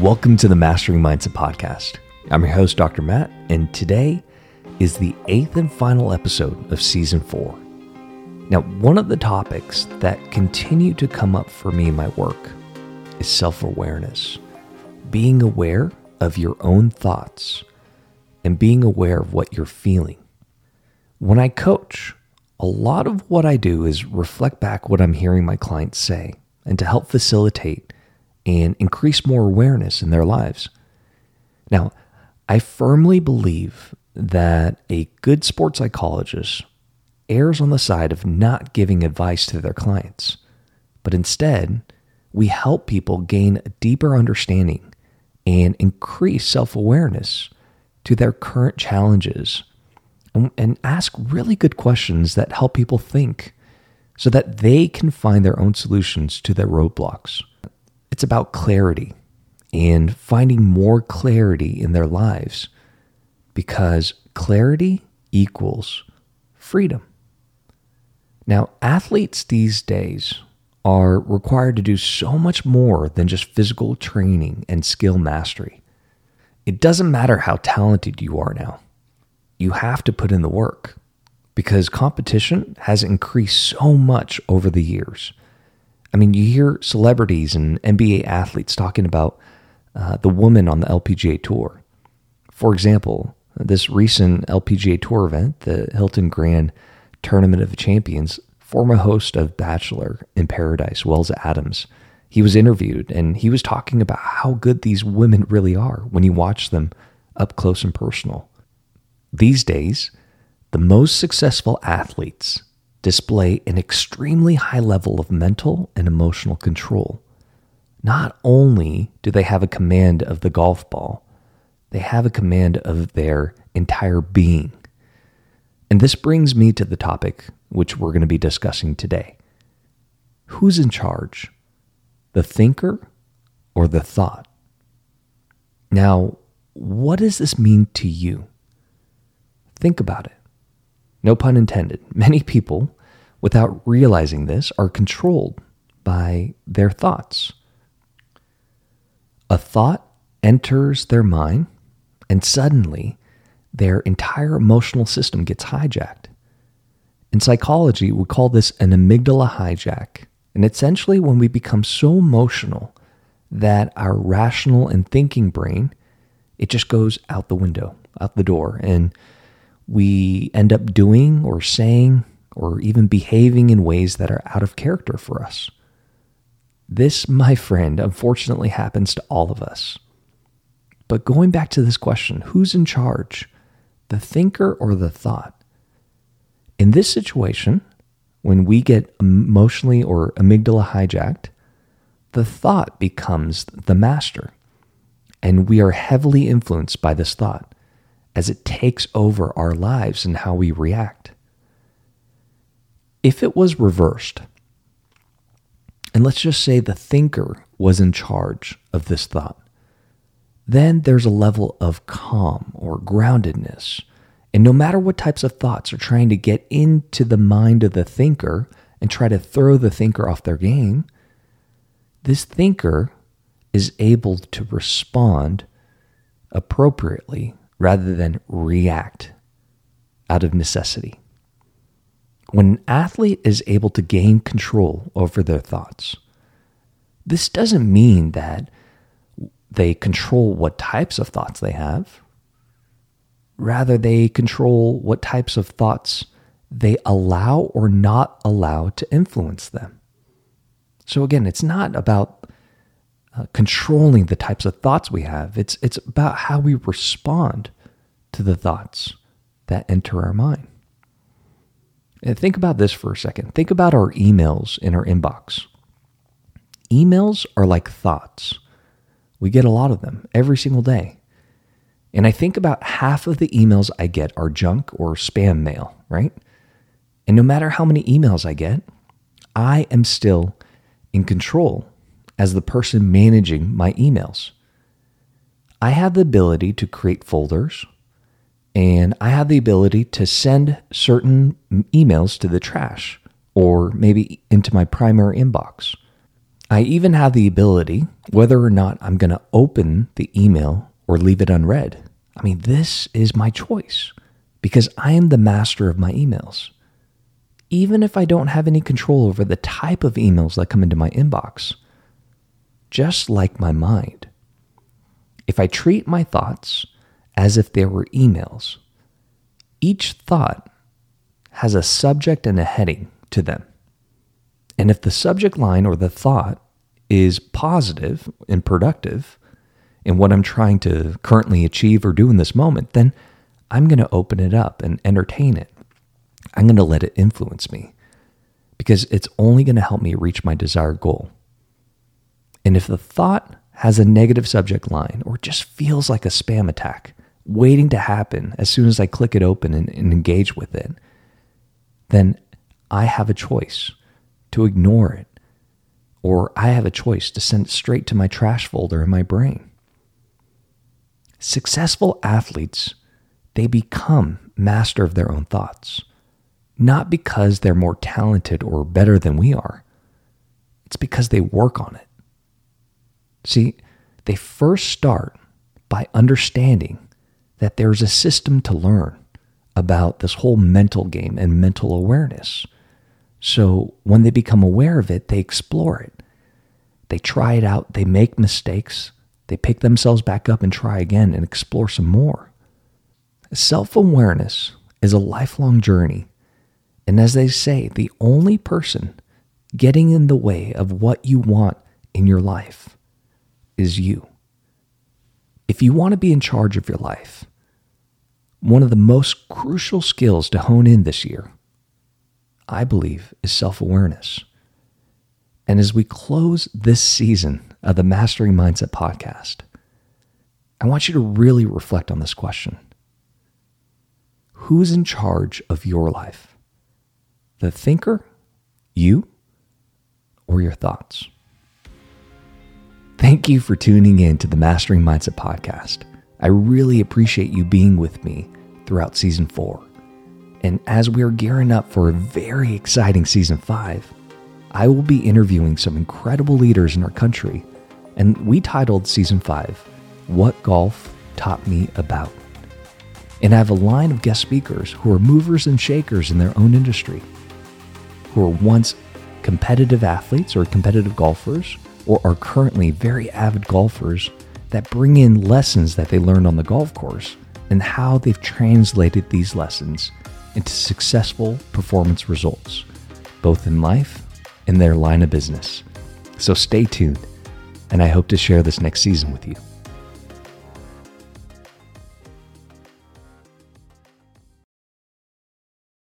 Welcome to the Mastering Mindset Podcast. I'm your host, Dr. Matt, and today is the eighth and final episode of season four. Now, one of the topics that continue to come up for me in my work is self awareness, being aware of your own thoughts and being aware of what you're feeling. When I coach, a lot of what I do is reflect back what I'm hearing my clients say and to help facilitate and increase more awareness in their lives. Now, I firmly believe that a good sports psychologist errs on the side of not giving advice to their clients, but instead, we help people gain a deeper understanding and increase self awareness to their current challenges and, and, ask really good questions that help people think so that they can find their own solutions to their roadblocks. It's about clarity and finding more clarity in their lives because clarity equals freedom. Now, athletes these days are required to do so much more than just physical training and skill mastery. It doesn't matter how talented you are now, you have to put in the work because competition has increased so much over the years. I mean, you hear celebrities and NBA athletes talking about uh, the woman on the LPGA Tour. For example, this recent LPGA Tour event, the Hilton Grand Tournament of Champions, former host of Bachelor in Paradise, Wells Adams, he was interviewed and he was talking about how good these women really are when you watch them up close and personal. These days, the most successful athletes display an extremely high level of mental and emotional control. Not only do they have a command of the golf ball, they have a command of their entire being. And this brings me to the topic which we're going to be discussing today. Who's in charge? The thinker or the thought? Now, what does this mean to you? Think about it. No pun intended. Many people, without realizing this, are controlled by their thoughts. A thought enters their mind, and suddenly their entire emotional system gets hijacked. In psychology, we call this an amygdala hijack. And essentially, when we become so emotional that our rational and thinking brain, it just goes out the window, out the door, and we end up doing or saying or even behaving in ways that are out of character for us. This, my friend, unfortunately happens to all of us. But going back to this question who's in charge, the thinker or the thought? In this situation, when we get emotionally or amygdala hijacked, the thought becomes the master. And we are heavily influenced by this thought as it takes over our lives and how we react. If it was reversed, and let's just say the thinker was in charge of this thought, then there's a level of calm or groundedness and no matter what types of thoughts are trying to get into the mind of the thinker and try to throw the thinker off their game, this thinker is able to respond appropriately rather than react out of necessity. When an athlete is able to gain control over their thoughts, this doesn't mean that they control what types of thoughts they have Rather, they control what types of thoughts they allow or not allow to influence them. So, again, it's not about uh, controlling the types of thoughts we have, it's, it's about how we respond to the thoughts that enter our mind. And think about this for a second. Think about our emails in our inbox. Emails are like thoughts. We get a lot of them every single day. And I think about half of the emails I get are junk or spam mail, right? And no matter how many emails I get, I am still in control as the person managing my emails. I have the ability to create folders and I have the ability to send certain emails to the trash or maybe into my primary inbox. I even have the ability, whether or not I'm going to open the email or leave it unread. I mean, this is my choice because I am the master of my emails. Even if I don't have any control over the type of emails that come into my inbox, just like my mind, if I treat my thoughts as if they were emails, each thought has a subject and a heading to them. And if the subject line or the thought is positive and productive in what I'm trying to currently achieve or do in this moment, then I'm going to open it up and entertain it. I'm going to let it influence me because it's only going to help me reach my desired goal. And if the thought has a negative subject line or just feels like a spam attack waiting to happen as soon as I click it open and, and engage with it, then I have a choice to ignore it, or I have a choice to send it straight to my trash folder in my brain. Successful athletes, they become master of their own thoughts, not because they're more talented or better than we are. It's because they work on it. See, they first start by understanding that there's a system to learn about this whole mental game and mental awareness. So when they become aware of it, they explore it. They try it out, they make mistakes, they pick themselves back up and try again and explore some more. Self awareness is a lifelong journey. And as they say, the only person getting in the way of what you want in your life is you. If you want to be in charge of your life, one of the most crucial skills to hone in this year I believe, is self awareness. And as we close this season of the Mastering Mindset podcast, I want you to really reflect on this question Who's in charge of your life? The thinker, you, or your thoughts? Thank you for tuning in to the Mastering Mindset podcast. I really appreciate you being with me throughout season four. And as we're gearing up for a very exciting season five, I will be interviewing some incredible leaders in our country. And we titled season five, What Golf Taught Me About. And I have a line of guest speakers who are movers and shakers in their own industry, who were once competitive athletes or competitive golfers, or are currently very avid golfers that bring in lessons that they learned on the golf course and how they've translated these lessons into successful performance results, both in life and their line of business. So stay tuned, and I hope to share this next season with you.